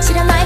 だって